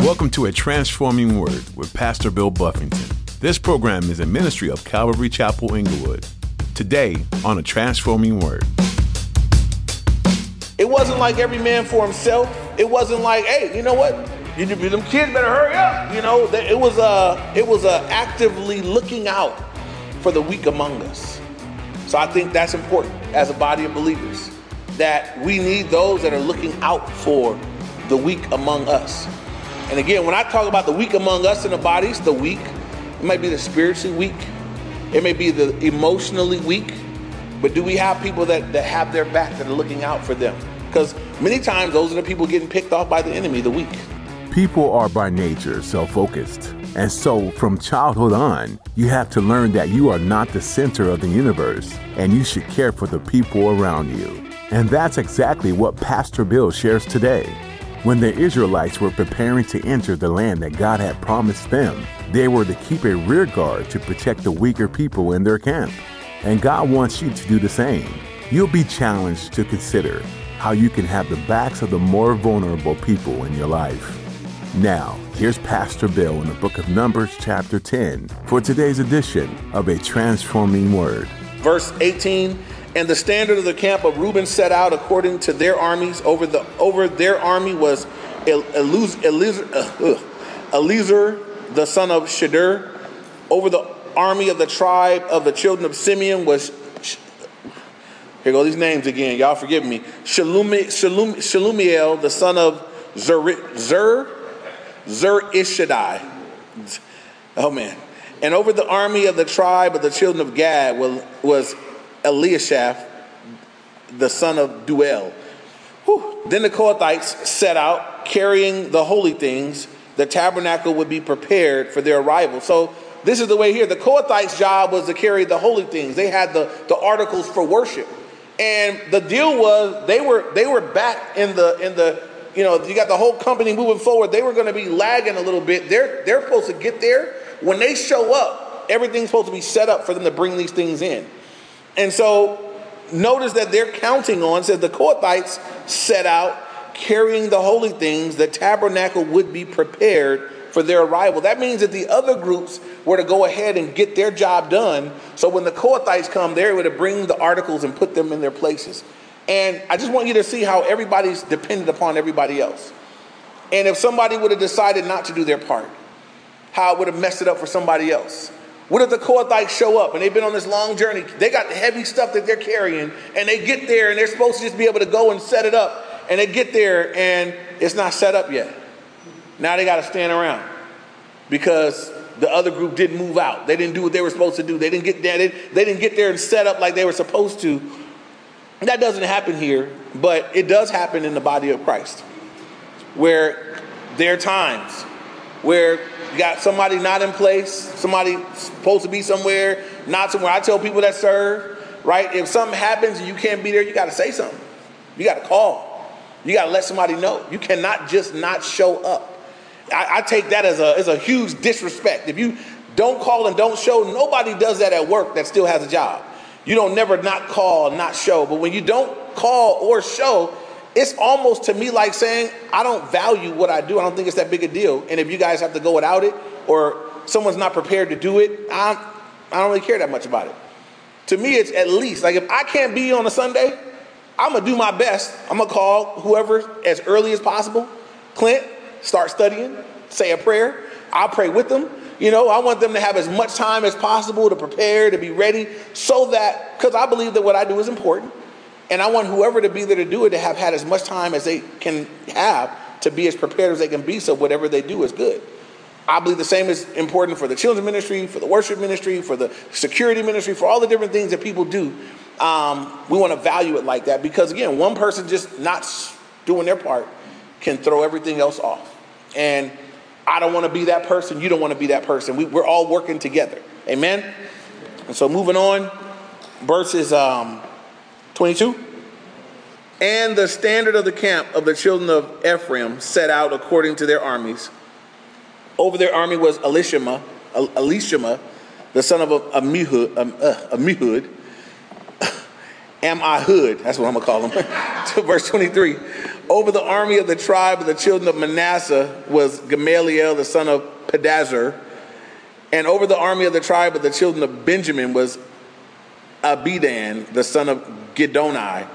Welcome to A Transforming Word with Pastor Bill Buffington. This program is a ministry of Calvary Chapel Inglewood. Today on A Transforming Word. It wasn't like every man for himself. It wasn't like, hey, you know what? You, them kids better hurry up. You know, it was a, it was a actively looking out for the weak among us. So I think that's important as a body of believers that we need those that are looking out for the weak among us. And again, when I talk about the weak among us in the bodies, the weak, it might be the spiritually weak, it may be the emotionally weak, but do we have people that, that have their back that are looking out for them? Because many times those are the people getting picked off by the enemy, the weak. People are by nature self focused. And so, from childhood on, you have to learn that you are not the center of the universe and you should care for the people around you. And that's exactly what Pastor Bill shares today. When the Israelites were preparing to enter the land that God had promised them, they were to keep a rear guard to protect the weaker people in their camp. And God wants you to do the same. You'll be challenged to consider how you can have the backs of the more vulnerable people in your life. Now, here's Pastor Bill in the book of Numbers, chapter 10, for today's edition of A Transforming Word. Verse 18 and the standard of the camp of Reuben set out according to their armies. Over the over their army was Eliezer, uh, Eliezer the son of Shedeur. Over the army of the tribe of the children of Simeon was here go these names again. Y'all forgive me. Shalumi, Shalum, Shalumiel, the son of Zer, Zer, Zer Ishadai. Oh man. And over the army of the tribe of the children of Gad was Eliashaph, the son of Deuel. Whew. Then the Kohathites set out carrying the holy things. The tabernacle would be prepared for their arrival. So this is the way here. The Kohathites' job was to carry the holy things. They had the, the articles for worship. And the deal was they were they were back in the in the you know you got the whole company moving forward. They were going to be lagging a little bit. They're they're supposed to get there when they show up. Everything's supposed to be set up for them to bring these things in. And so notice that they're counting on, says the Kohathites set out carrying the holy things, the tabernacle would be prepared for their arrival. That means that the other groups were to go ahead and get their job done. So when the Kohathites come, they're able to bring the articles and put them in their places. And I just want you to see how everybody's dependent upon everybody else. And if somebody would have decided not to do their part, how it would have messed it up for somebody else. What if the Kohathites show up and they've been on this long journey? They got the heavy stuff that they're carrying, and they get there and they're supposed to just be able to go and set it up. And they get there and it's not set up yet. Now they got to stand around because the other group didn't move out. They didn't do what they were supposed to do. They didn't get there. They, they didn't get there and set up like they were supposed to. That doesn't happen here, but it does happen in the body of Christ, where there are times where you got somebody not in place, somebody supposed to be somewhere, not somewhere. I tell people that serve, right? If something happens and you can't be there, you got to say something. You got to call. You got to let somebody know. You cannot just not show up. I, I take that as a, as a huge disrespect. If you don't call and don't show, nobody does that at work that still has a job. You don't never not call, not show. But when you don't call or show, it's almost to me like saying, I don't value what I do. I don't think it's that big a deal. And if you guys have to go without it or someone's not prepared to do it, I, I don't really care that much about it. To me, it's at least like if I can't be on a Sunday, I'm gonna do my best. I'm gonna call whoever as early as possible. Clint, start studying, say a prayer. I'll pray with them. You know, I want them to have as much time as possible to prepare, to be ready, so that, because I believe that what I do is important. And I want whoever to be there to do it to have had as much time as they can have to be as prepared as they can be so whatever they do is good. I believe the same is important for the children's ministry, for the worship ministry, for the security ministry, for all the different things that people do. Um, we want to value it like that because, again, one person just not doing their part can throw everything else off. And I don't want to be that person. You don't want to be that person. We, are all working together. Amen? And so moving on, verses um, 22. And the standard of the camp of the children of Ephraim set out according to their armies. Over their army was Elishama, Elishama, the son of Ammihud, um, uh, Ammihud. That's what I'm gonna call him, to verse 23. Over the army of the tribe of the children of Manasseh was Gamaliel, the son of Pedahzur. And over the army of the tribe of the children of Benjamin was Abidan, the son of Giddoni.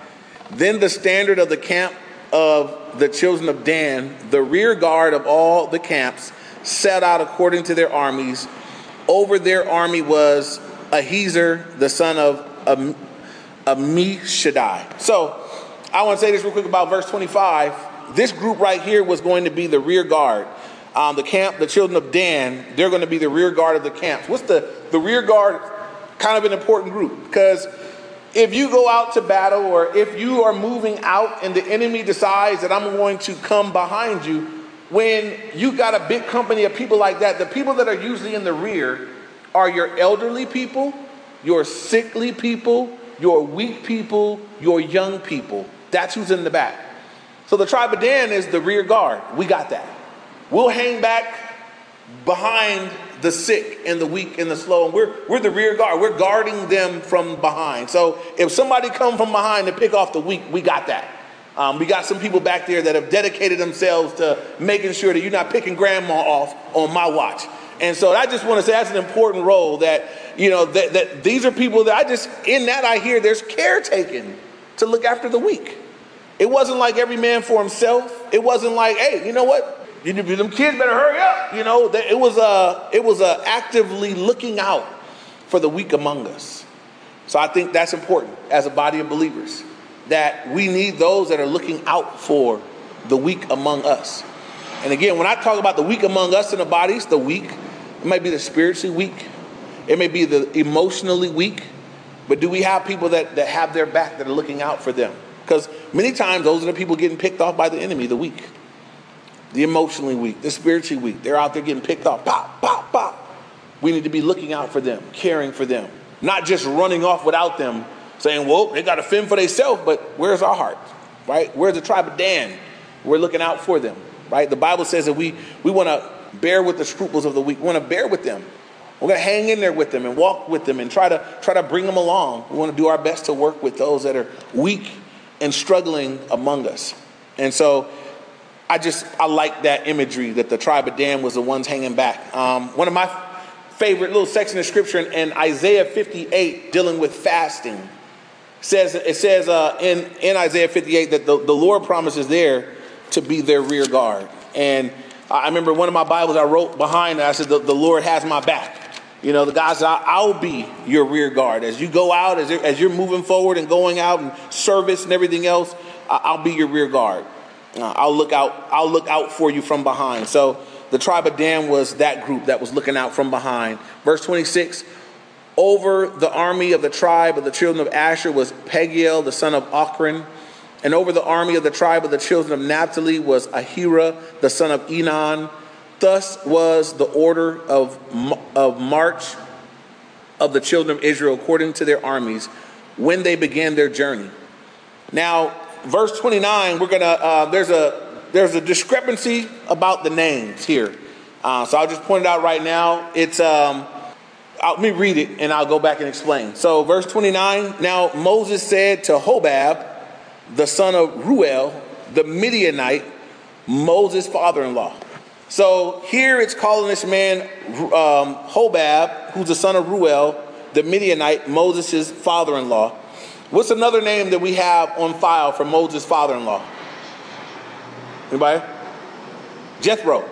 Then the standard of the camp of the children of Dan, the rear guard of all the camps, set out according to their armies. Over their army was Ahiezer, the son of Am- Ammishaddai. So I want to say this real quick about verse 25. This group right here was going to be the rear guard. Um, the camp, the children of Dan, they're going to be the rear guard of the camps. What's the, the rear guard? Kind of an important group because if you go out to battle or if you are moving out and the enemy decides that I'm going to come behind you, when you've got a big company of people like that, the people that are usually in the rear are your elderly people, your sickly people, your weak people, your young people. That's who's in the back. So the tribe of Dan is the rear guard. We got that. We'll hang back behind the sick and the weak and the slow. And we're, we're the rear guard. We're guarding them from behind. So if somebody come from behind to pick off the weak, we got that. Um, we got some people back there that have dedicated themselves to making sure that you're not picking grandma off on my watch. And so I just want to say that's an important role that, you know, that, that these are people that I just, in that I hear there's caretaking to look after the weak. It wasn't like every man for himself. It wasn't like, hey, you know what? You, them kids better hurry up. You know, it was a, it was a actively looking out for the weak among us. So I think that's important as a body of believers that we need those that are looking out for the weak among us. And again, when I talk about the weak among us in the bodies, the weak, it might be the spiritually weak, it may be the emotionally weak, but do we have people that, that have their back that are looking out for them? Because many times those are the people getting picked off by the enemy, the weak the emotionally weak, the spiritually weak. They're out there getting picked off. Pop, pop, pop. We need to be looking out for them, caring for them, not just running off without them, saying, well, they got to fend for themselves, but where's our heart? Right? Where's the tribe of Dan? We're looking out for them. Right? The Bible says that we, we want to bear with the scruples of the weak. We want to bear with them. We're going to hang in there with them and walk with them and try to try to bring them along. We want to do our best to work with those that are weak and struggling among us. And so I just I like that imagery that the tribe of Dan was the ones hanging back. Um, one of my favorite little sections of scripture in, in Isaiah 58 dealing with fasting says it says uh, in in Isaiah 58 that the, the Lord promises there to be their rear guard. And I remember one of my Bibles I wrote behind I said the, the Lord has my back. You know, the guys, I'll be your rear guard. As you go out, as, as you're moving forward and going out and service and everything else, I'll be your rear guard. Uh, I'll look out. I'll look out for you from behind. So the tribe of Dan was that group that was looking out from behind. Verse 26. Over the army of the tribe of the children of Asher was Pagiel, the son of Ochran. And over the army of the tribe of the children of Naphtali was Ahira, the son of Enan. Thus was the order of, of march of the children of Israel according to their armies when they began their journey. Now, verse 29, we're gonna uh, there's a there's a discrepancy about the names here. Uh, so I'll just point it out right now. It's um, I'll, let me read it and I'll go back and explain. So verse 29. Now Moses said to Hobab, the son of Ruel, the Midianite, Moses' father-in-law. So here it's calling this man um, Hobab, who's the son of Ruel, the Midianite, Moses' father-in-law. What's another name that we have on file for Moses' father-in-law? Anybody? Jethro,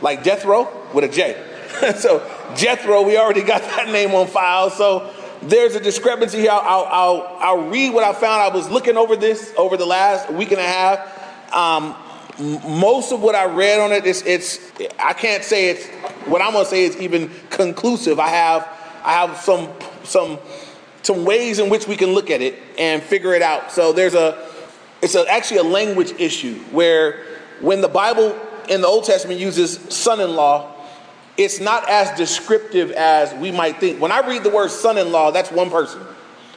like Jethro with a J. so Jethro, we already got that name on file. So there's a discrepancy here. I'll, I'll, I'll, read what I found. I was looking over this over the last week and a half. Um, most of what I read on it, it's, it's I can't say it's what I'm gonna say is even conclusive. I have I have some some some ways in which we can look at it and figure it out. So there's a, it's a, actually a language issue where when the Bible in the Old Testament uses son-in-law, it's not as descriptive as we might think. When I read the word son-in-law, that's one person.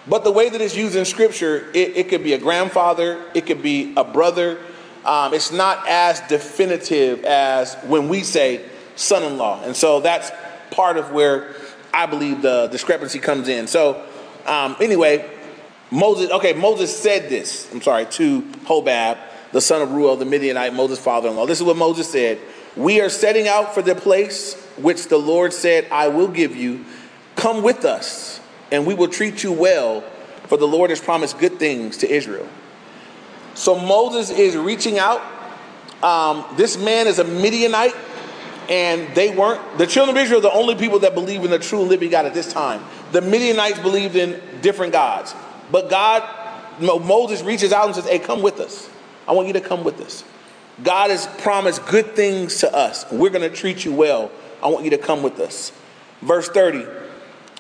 But the way that it's used in Scripture, it, it could be a grandfather, it could be a brother. Um, it's not as definitive as when we say son-in-law, and so that's part of where I believe the discrepancy comes in. So um, anyway, Moses, okay, Moses said this, I'm sorry, to Hobab, the son of Ruel, the Midianite, Moses' father in law. This is what Moses said We are setting out for the place which the Lord said, I will give you. Come with us, and we will treat you well, for the Lord has promised good things to Israel. So Moses is reaching out. Um, this man is a Midianite, and they weren't, the children of Israel, the only people that believe in the true living God at this time. The Midianites believed in different gods. But God, Moses reaches out and says, Hey, come with us. I want you to come with us. God has promised good things to us. We're going to treat you well. I want you to come with us. Verse 30.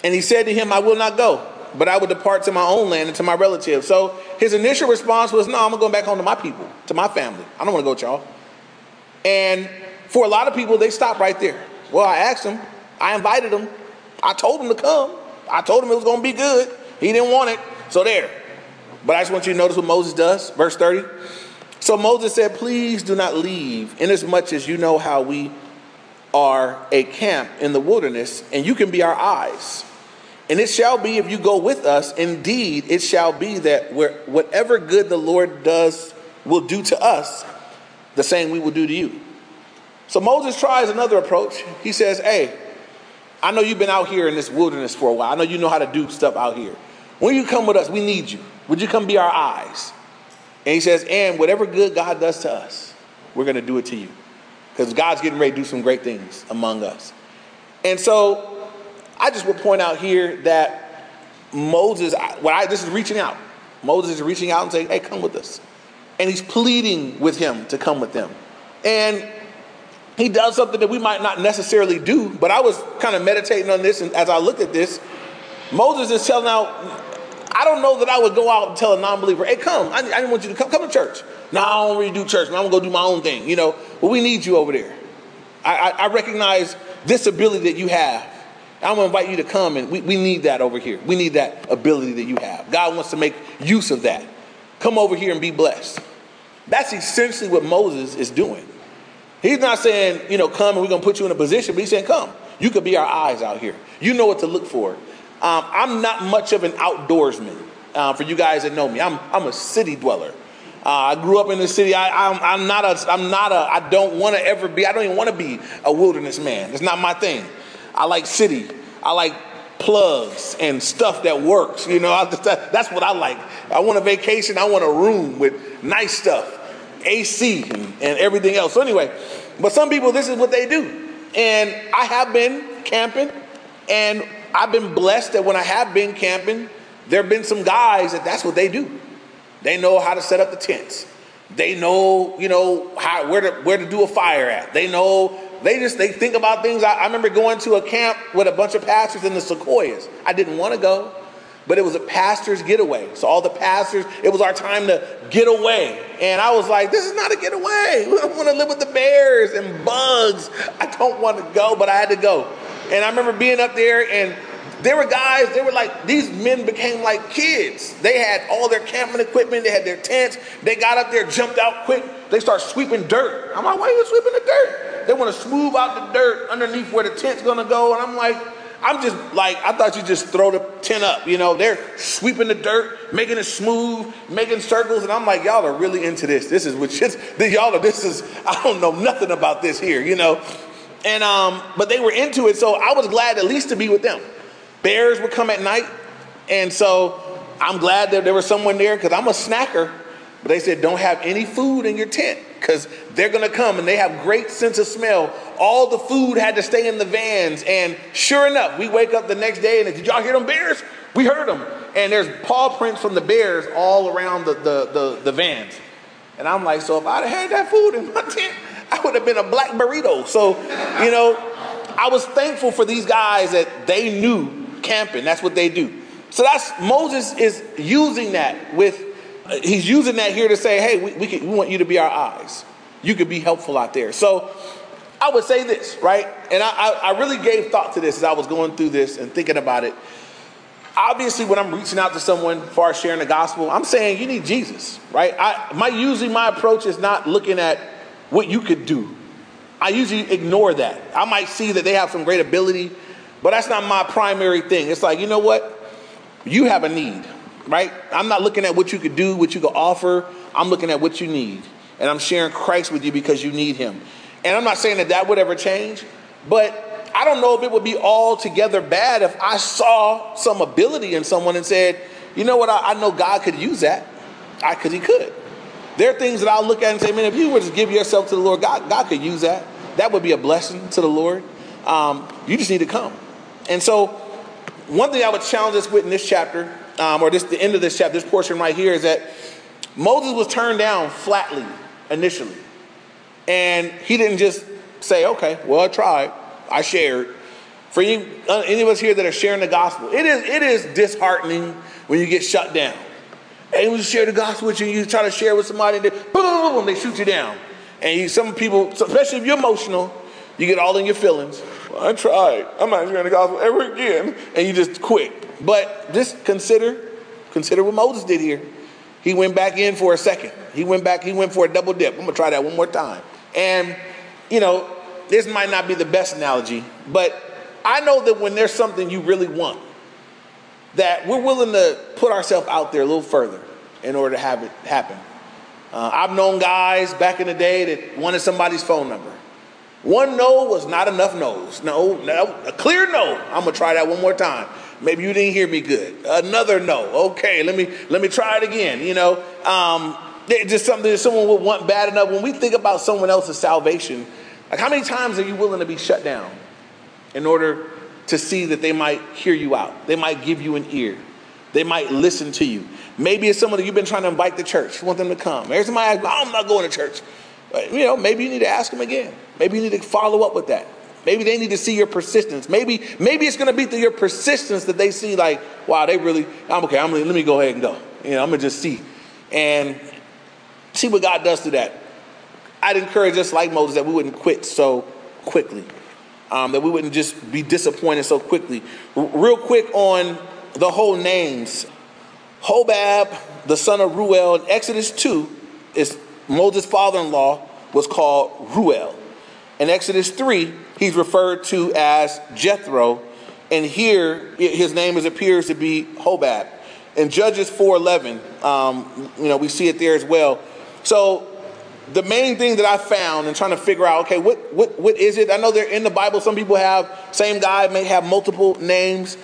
And he said to him, I will not go, but I will depart to my own land and to my relatives. So his initial response was, No, I'm going to go back home to my people, to my family. I don't want to go with y'all. And for a lot of people, they stop right there. Well, I asked him, I invited him, I told him to come. I told him it was going to be good. He didn't want it. So there. But I just want you to notice what Moses does. Verse 30. So Moses said, Please do not leave, inasmuch as you know how we are a camp in the wilderness, and you can be our eyes. And it shall be if you go with us, indeed, it shall be that whatever good the Lord does will do to us, the same we will do to you. So Moses tries another approach. He says, Hey, I know you've been out here in this wilderness for a while. I know you know how to do stuff out here. When you come with us, we need you. Would you come be our eyes? And he says, and whatever good God does to us, we're going to do it to you. Because God's getting ready to do some great things among us. And so I just would point out here that Moses, what I, this is reaching out. Moses is reaching out and saying, hey, come with us. And he's pleading with him to come with them. And he does something that we might not necessarily do, but I was kind of meditating on this, and as I looked at this, Moses is telling out I don't know that I would go out and tell a non-believer, "Hey, come! I, I want you to come. Come to church." No, I don't really do church. I'm gonna go do my own thing. You know, but we need you over there. I, I, I recognize this ability that you have. I'm gonna invite you to come, and we, we need that over here. We need that ability that you have. God wants to make use of that. Come over here and be blessed. That's essentially what Moses is doing. He's not saying, you know, come and we're gonna put you in a position, but he's saying, come. You could be our eyes out here. You know what to look for. Um, I'm not much of an outdoorsman. Uh, for you guys that know me, I'm I'm a city dweller. Uh, I grew up in the city. I, I'm, I'm not a. I'm not a. I don't want to ever be. I don't even want to be a wilderness man. It's not my thing. I like city. I like plugs and stuff that works. You know, I, that's what I like. I want a vacation. I want a room with nice stuff, AC and, and everything else. So anyway, but some people, this is what they do, and I have been camping, and I've been blessed that when I have been camping, there have been some guys that that's what they do. They know how to set up the tents. They know, you know, how where to where to do a fire at. They know they just they think about things. I, I remember going to a camp with a bunch of pastors in the Sequoias. I didn't want to go, but it was a pastor's getaway. So all the pastors, it was our time to get away. And I was like, this is not a getaway. I want to live with the bears and bugs. I don't want to go, but I had to go. And I remember being up there and there were guys, they were like, these men became like kids. They had all their camping equipment, they had their tents. They got up there, jumped out quick. They start sweeping dirt. I'm like, why are you sweeping the dirt? They want to smooth out the dirt underneath where the tent's gonna go. And I'm like, I'm just like, I thought you just throw the tent up. You know, they're sweeping the dirt, making it smooth, making circles. And I'm like, y'all are really into this. This is what shit's, y'all are, this is, I don't know nothing about this here, you know. And, um, but they were into it. So I was glad at least to be with them. Bears would come at night. And so I'm glad that there was someone there because I'm a snacker. But they said, don't have any food in your tent because they're going to come and they have great sense of smell. All the food had to stay in the vans. And sure enough, we wake up the next day and did y'all hear them bears? We heard them. And there's paw prints from the bears all around the, the, the, the vans. And I'm like, so if I'd have had that food in my tent, I would have been a black burrito. So, you know, I was thankful for these guys that they knew camping. That's what they do. So that's Moses is using that with he's using that here to say, hey, we, we, can, we want you to be our eyes. You could be helpful out there. So I would say this, right? And I, I, I really gave thought to this as I was going through this and thinking about it. Obviously, when I'm reaching out to someone for sharing the gospel, I'm saying you need Jesus, right? I, my usually my approach is not looking at what you could do. I usually ignore that. I might see that they have some great ability but that's not my primary thing. It's like, you know what? You have a need. Right? I'm not looking at what you could do, what you could offer. I'm looking at what you need. And I'm sharing Christ with you because you need him. And I'm not saying that that would ever change, but I don't know if it would be altogether bad if I saw some ability in someone and said, you know what, I, I know God could use that. I because he could. There are things that I'll look at and say, man, if you were to give yourself to the Lord, God, God could use that. That would be a blessing to the Lord. Um, you just need to come. And so, one thing I would challenge us with in this chapter, um, or this the end of this chapter, this portion right here, is that Moses was turned down flatly initially, and he didn't just say, "Okay, well, I tried, I shared." For any, uh, any of us here that are sharing the gospel, it is it is disheartening when you get shut down. And you share the gospel with you, you try to share with somebody, and they, boom, boom, boom, they shoot you down. And you, some people, especially if you're emotional, you get all in your feelings. Well, I tried. I'm not sharing the gospel ever again. And you just quit. But just consider, consider what Moses did here. He went back in for a second. He went back, he went for a double dip. I'm gonna try that one more time. And, you know, this might not be the best analogy, but I know that when there's something you really want, that we're willing to put ourselves out there a little further in order to have it happen. Uh, I've known guys back in the day that wanted somebody's phone number. One no was not enough no's. No, no, a clear no. I'm gonna try that one more time. Maybe you didn't hear me good. Another no. Okay, let me let me try it again. You know, um, just something that someone would want bad enough. When we think about someone else's salvation, like how many times are you willing to be shut down in order to see that they might hear you out? They might give you an ear. They might listen to you. Maybe it's someone that you've been trying to invite to church. You want them to come. I ask, I'm not going to church. You know, maybe you need to ask them again. Maybe you need to follow up with that. Maybe they need to see your persistence. Maybe maybe it's going to be through your persistence that they see like, wow, they really. I'm okay. I'm let me go ahead and go. You know, I'm gonna just see and see what God does to that. I'd encourage us, like Moses, that we wouldn't quit so quickly. Um, that we wouldn't just be disappointed so quickly. R- real quick on the whole names. Hobab, the son of Ruel, in Exodus 2, is Moses' father-in-law was called Ruel. In Exodus 3, he's referred to as Jethro, and here his name is, appears to be Hobab. In Judges 4.11, um, you know, we see it there as well. So the main thing that I found in trying to figure out, okay, what, what, what is it? I know they're in the Bible. Some people have, same guy may have multiple names.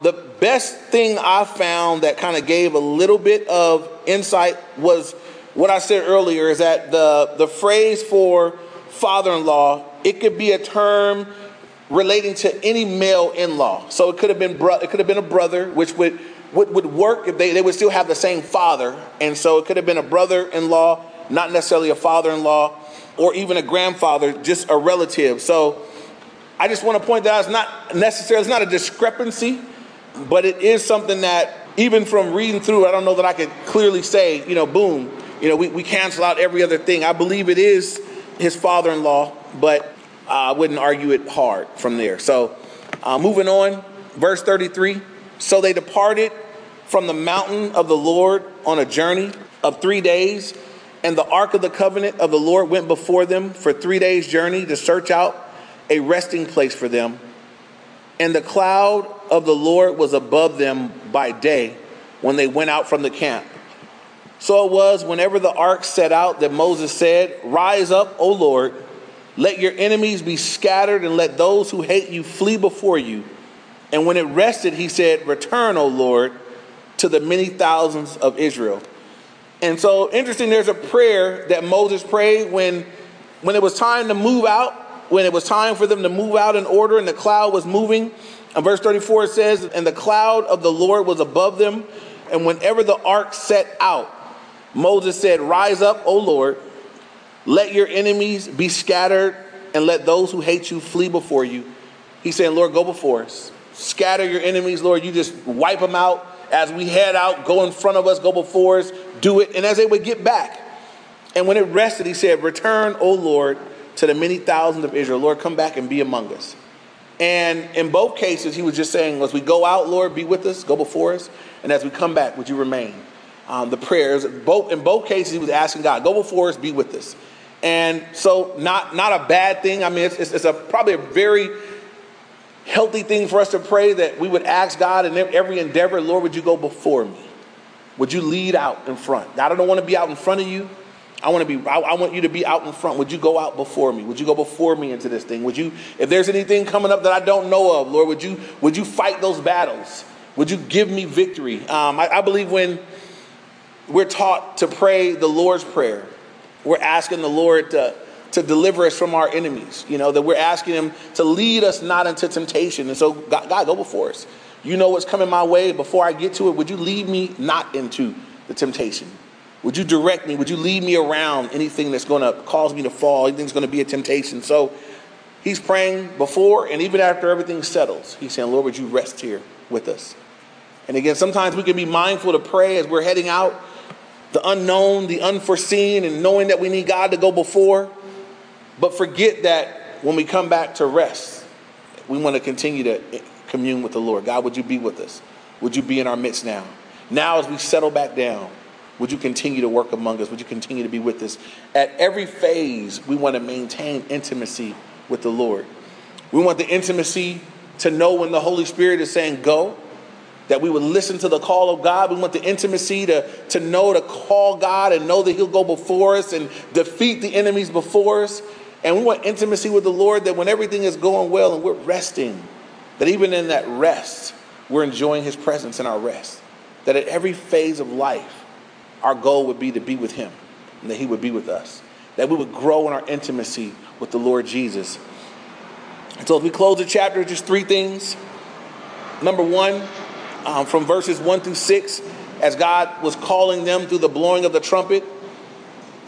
The best thing I found that kind of gave a little bit of insight was what I said earlier is that the, the phrase for father-in-law, it could be a term relating to any male in-law. So it could have been bro- it could have been a brother, which would, would, would work if they, they would still have the same father. And so it could have been a brother-in-law, not necessarily a father-in-law, or even a grandfather, just a relative. So I just want to point that out. It's not necessarily, it's not a discrepancy, but it is something that even from reading through, I don't know that I could clearly say, you know, boom, you know, we, we cancel out every other thing. I believe it is his father in law, but I wouldn't argue it hard from there. So, uh, moving on, verse 33. So they departed from the mountain of the Lord on a journey of three days, and the ark of the covenant of the Lord went before them for three days' journey to search out a resting place for them. And the cloud of the Lord was above them by day when they went out from the camp. So it was whenever the ark set out that Moses said, Rise up, O Lord, let your enemies be scattered, and let those who hate you flee before you. And when it rested, he said, Return, O Lord, to the many thousands of Israel. And so interesting, there's a prayer that Moses prayed when, when it was time to move out, when it was time for them to move out in order, and the cloud was moving. And verse 34 it says, And the cloud of the Lord was above them, and whenever the ark set out, Moses said, Rise up, O Lord, let your enemies be scattered, and let those who hate you flee before you. He's saying, Lord, go before us. Scatter your enemies, Lord. You just wipe them out as we head out, go in front of us, go before us, do it. And as they would get back, and when it rested, he said, Return, O Lord, to the many thousands of Israel. Lord, come back and be among us. And in both cases, he was just saying, as we go out, Lord, be with us, go before us. And as we come back, would you remain? Um, the prayers. Both in both cases, he was asking God, "Go before us, be with us." And so, not not a bad thing. I mean, it's, it's, it's a probably a very healthy thing for us to pray that we would ask God in every endeavor, Lord, would you go before me? Would you lead out in front? God, I don't want to be out in front of you. I want to be. I, I, want you to be out in front. Would you go out before me? Would you go before me into this thing? Would you, if there's anything coming up that I don't know of, Lord, would you would you fight those battles? Would you give me victory? Um, I, I believe when we're taught to pray the Lord's prayer, we're asking the Lord to to deliver us from our enemies. You know that we're asking Him to lead us not into temptation. And so, God, God go before us. You know what's coming my way. Before I get to it, would you lead me not into the temptation? Would you direct me? Would you lead me around anything that's going to cause me to fall, anything that's going to be a temptation? So he's praying before and even after everything settles. He's saying, Lord, would you rest here with us? And again, sometimes we can be mindful to pray as we're heading out, the unknown, the unforeseen, and knowing that we need God to go before, but forget that when we come back to rest, we want to continue to commune with the Lord. God, would you be with us? Would you be in our midst now? Now, as we settle back down, would you continue to work among us? Would you continue to be with us? At every phase, we want to maintain intimacy with the Lord. We want the intimacy to know when the Holy Spirit is saying go, that we would listen to the call of God. We want the intimacy to, to know to call God and know that He'll go before us and defeat the enemies before us. And we want intimacy with the Lord that when everything is going well and we're resting, that even in that rest, we're enjoying His presence in our rest. That at every phase of life, our goal would be to be with Him and that He would be with us. That we would grow in our intimacy with the Lord Jesus. And so, if we close the chapter, just three things. Number one, um, from verses one through six, as God was calling them through the blowing of the trumpet,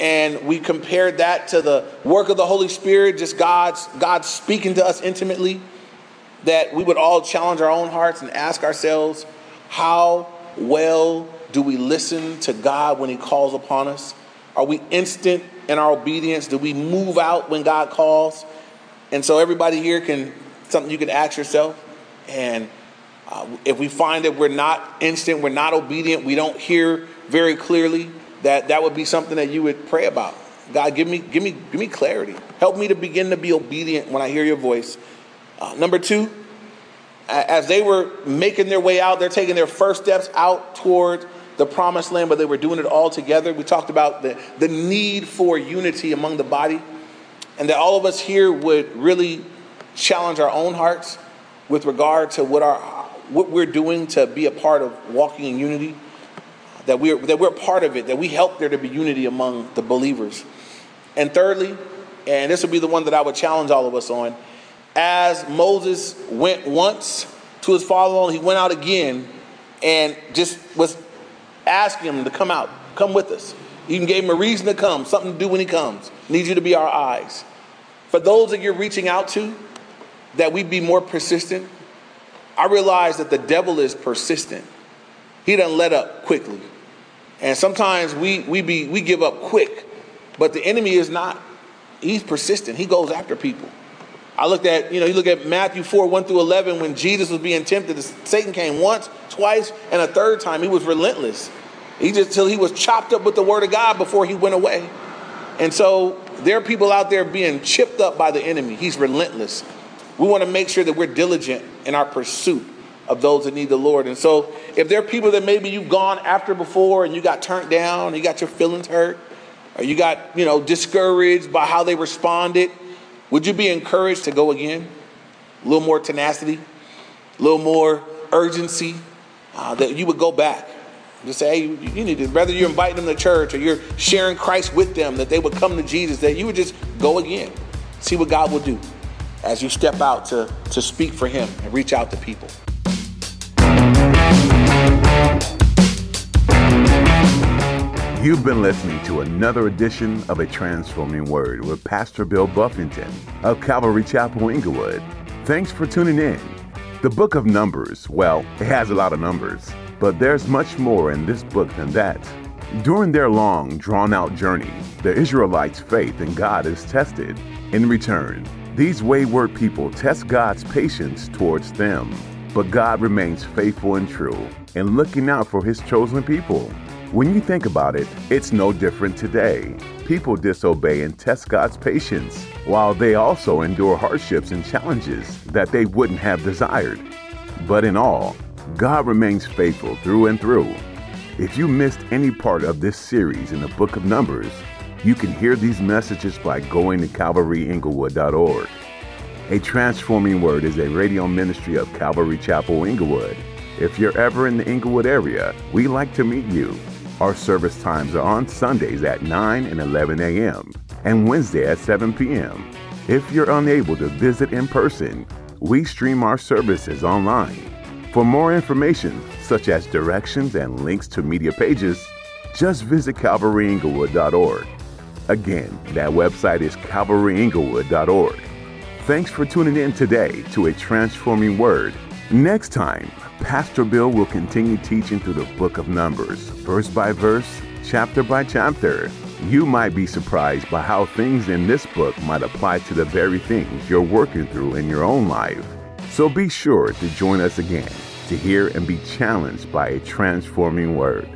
and we compared that to the work of the Holy Spirit, just God's God speaking to us intimately that we would all challenge our own hearts and ask ourselves, how well do we listen to God when He calls upon us? Are we instant in our obedience? Do we move out when God calls? And so, everybody here can something you can ask yourself. And uh, if we find that we're not instant, we're not obedient, we don't hear very clearly, that that would be something that you would pray about. God, give me, give me, give me clarity. Help me to begin to be obedient when I hear your voice. Uh, number two, as they were making their way out, they're taking their first steps out toward the promised land, but they were doing it all together. We talked about the, the need for unity among the body, and that all of us here would really challenge our own hearts with regard to what, our, what we're doing to be a part of walking in unity, that we're, that we're part of it, that we help there to be unity among the believers. And thirdly, and this would be the one that I would challenge all of us on, as Moses went once to his father-in-law, he went out again and just was asking him to come out, come with us. He even gave him a reason to come, something to do when he comes. Need you to be our eyes. For those that you're reaching out to, that we be more persistent. I realize that the devil is persistent. He doesn't let up quickly. And sometimes we, we, be, we give up quick, but the enemy is not. He's persistent. He goes after people. I looked at, you know, you look at Matthew 4, 1 through 11, when Jesus was being tempted, Satan came once, twice, and a third time. He was relentless. He just, till he was chopped up with the word of God before he went away. And so there are people out there being chipped up by the enemy. He's relentless. We want to make sure that we're diligent in our pursuit of those that need the Lord. And so if there are people that maybe you've gone after before and you got turned down, you got your feelings hurt, or you got, you know, discouraged by how they responded, would you be encouraged to go again? A little more tenacity, a little more urgency, uh, that you would go back. Just say, hey, you, you need to, whether you're inviting them to church or you're sharing Christ with them, that they would come to Jesus, that you would just go again. See what God will do as you step out to, to speak for Him and reach out to people. You've been listening to another edition of A Transforming Word with Pastor Bill Buffington of Calvary Chapel, Inglewood. Thanks for tuning in. The book of Numbers, well, it has a lot of numbers, but there's much more in this book than that. During their long, drawn out journey, the Israelites' faith in God is tested. In return, these wayward people test God's patience towards them, but God remains faithful and true in looking out for his chosen people. When you think about it, it's no different today. People disobey and test God's patience, while they also endure hardships and challenges that they wouldn't have desired. But in all, God remains faithful through and through. If you missed any part of this series in the book of Numbers, you can hear these messages by going to calvaryinglewood.org. A Transforming Word is a radio ministry of Calvary Chapel Inglewood. If you're ever in the Inglewood area, we'd like to meet you. Our service times are on Sundays at 9 and 11 a.m. and Wednesday at 7 p.m. If you're unable to visit in person, we stream our services online. For more information, such as directions and links to media pages, just visit calvaryinglewood.org. Again, that website is calvaryinglewood.org. Thanks for tuning in today to a transforming word. Next time, Pastor Bill will continue teaching through the book of Numbers, verse by verse, chapter by chapter. You might be surprised by how things in this book might apply to the very things you're working through in your own life. So be sure to join us again to hear and be challenged by a transforming word.